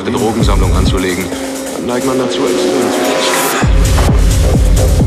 vollgemachte Drogensammlung anzulegen, dann neigt man dazu, extrem zu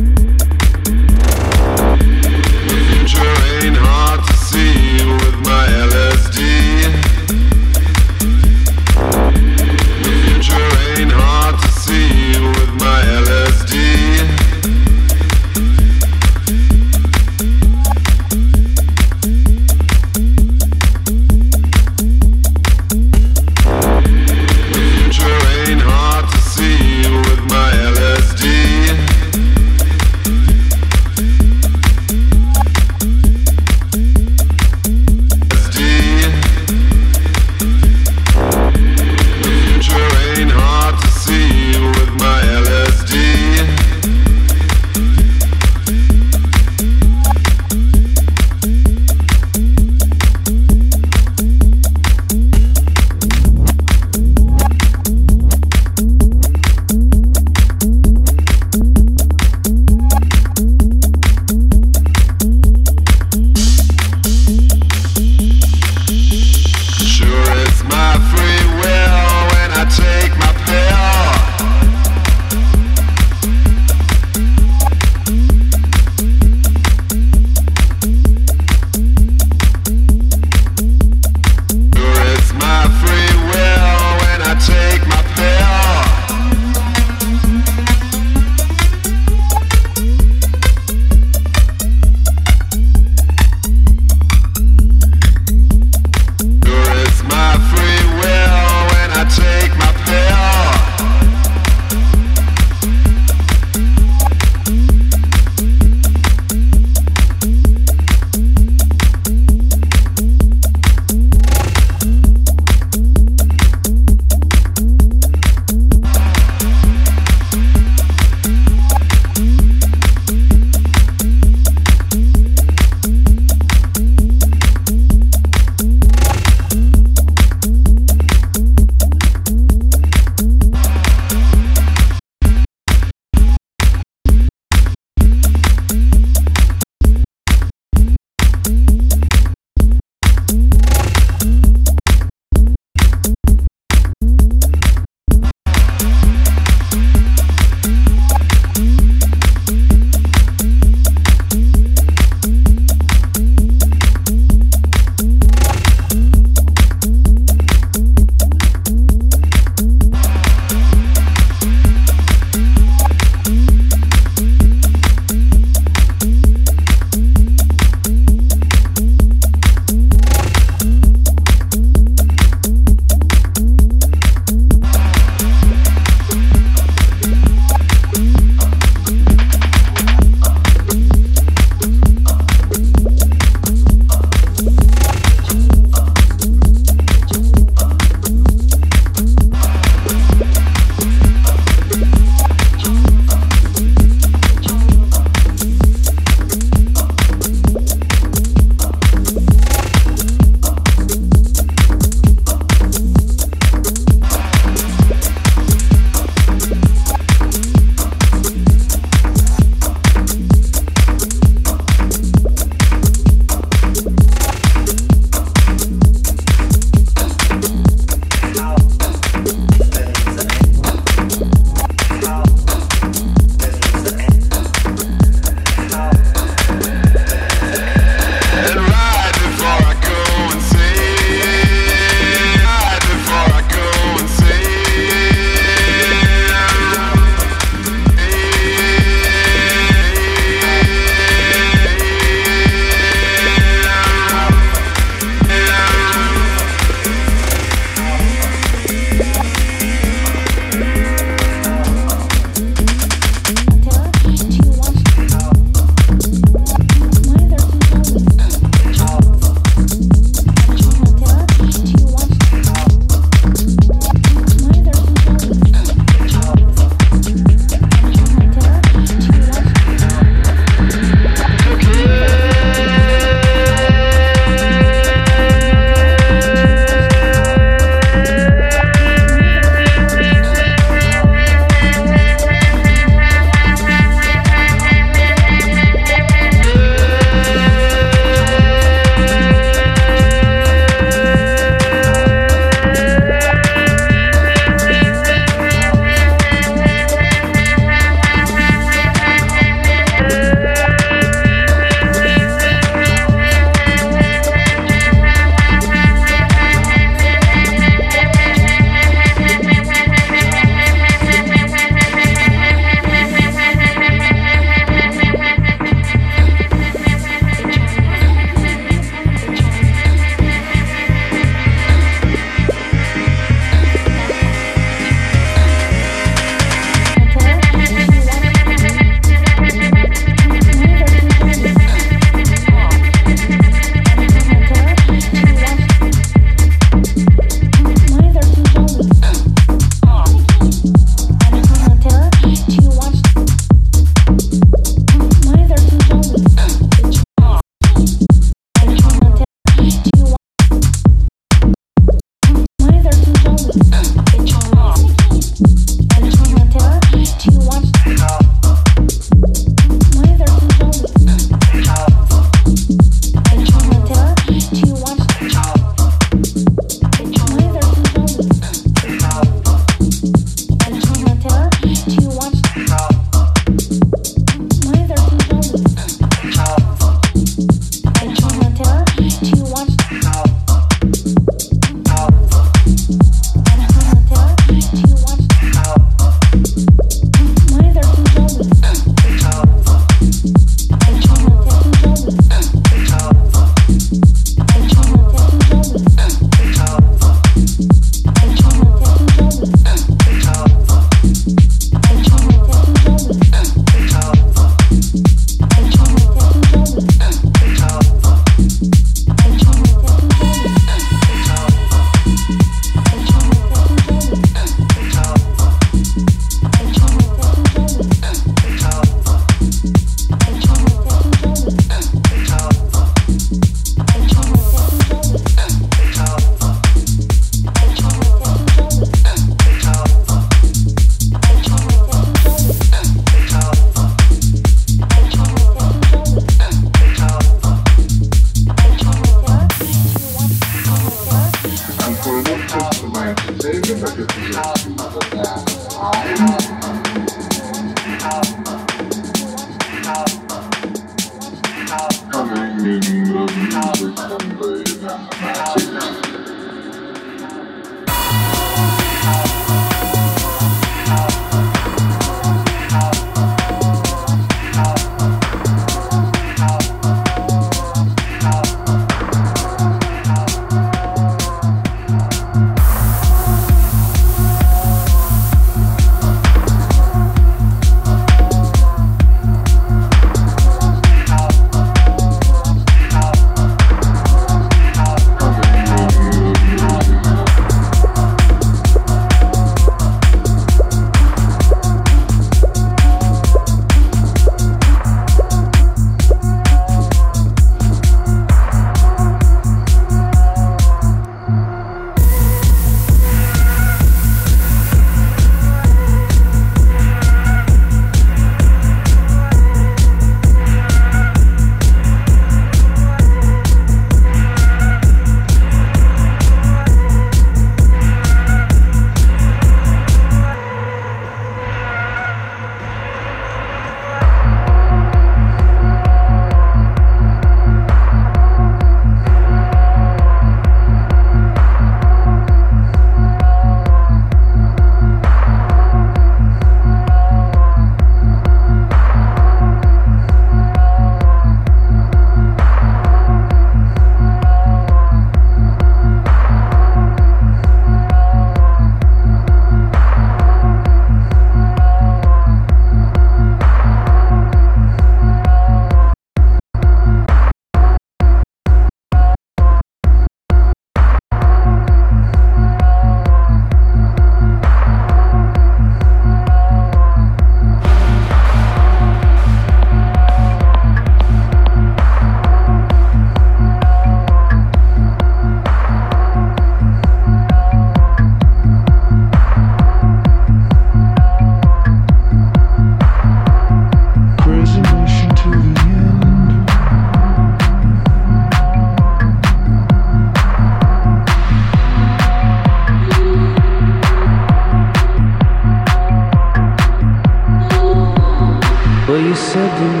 said to me